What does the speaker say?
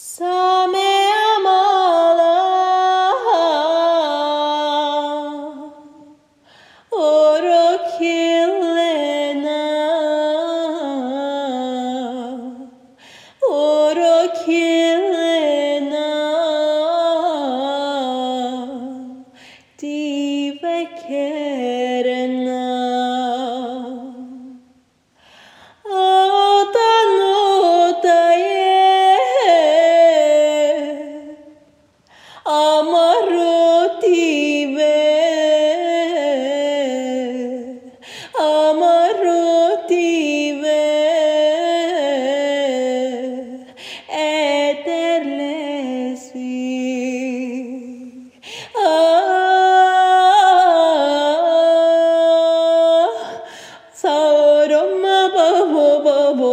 Só. amarotive amarotive eterlesi ah sauroma babo babo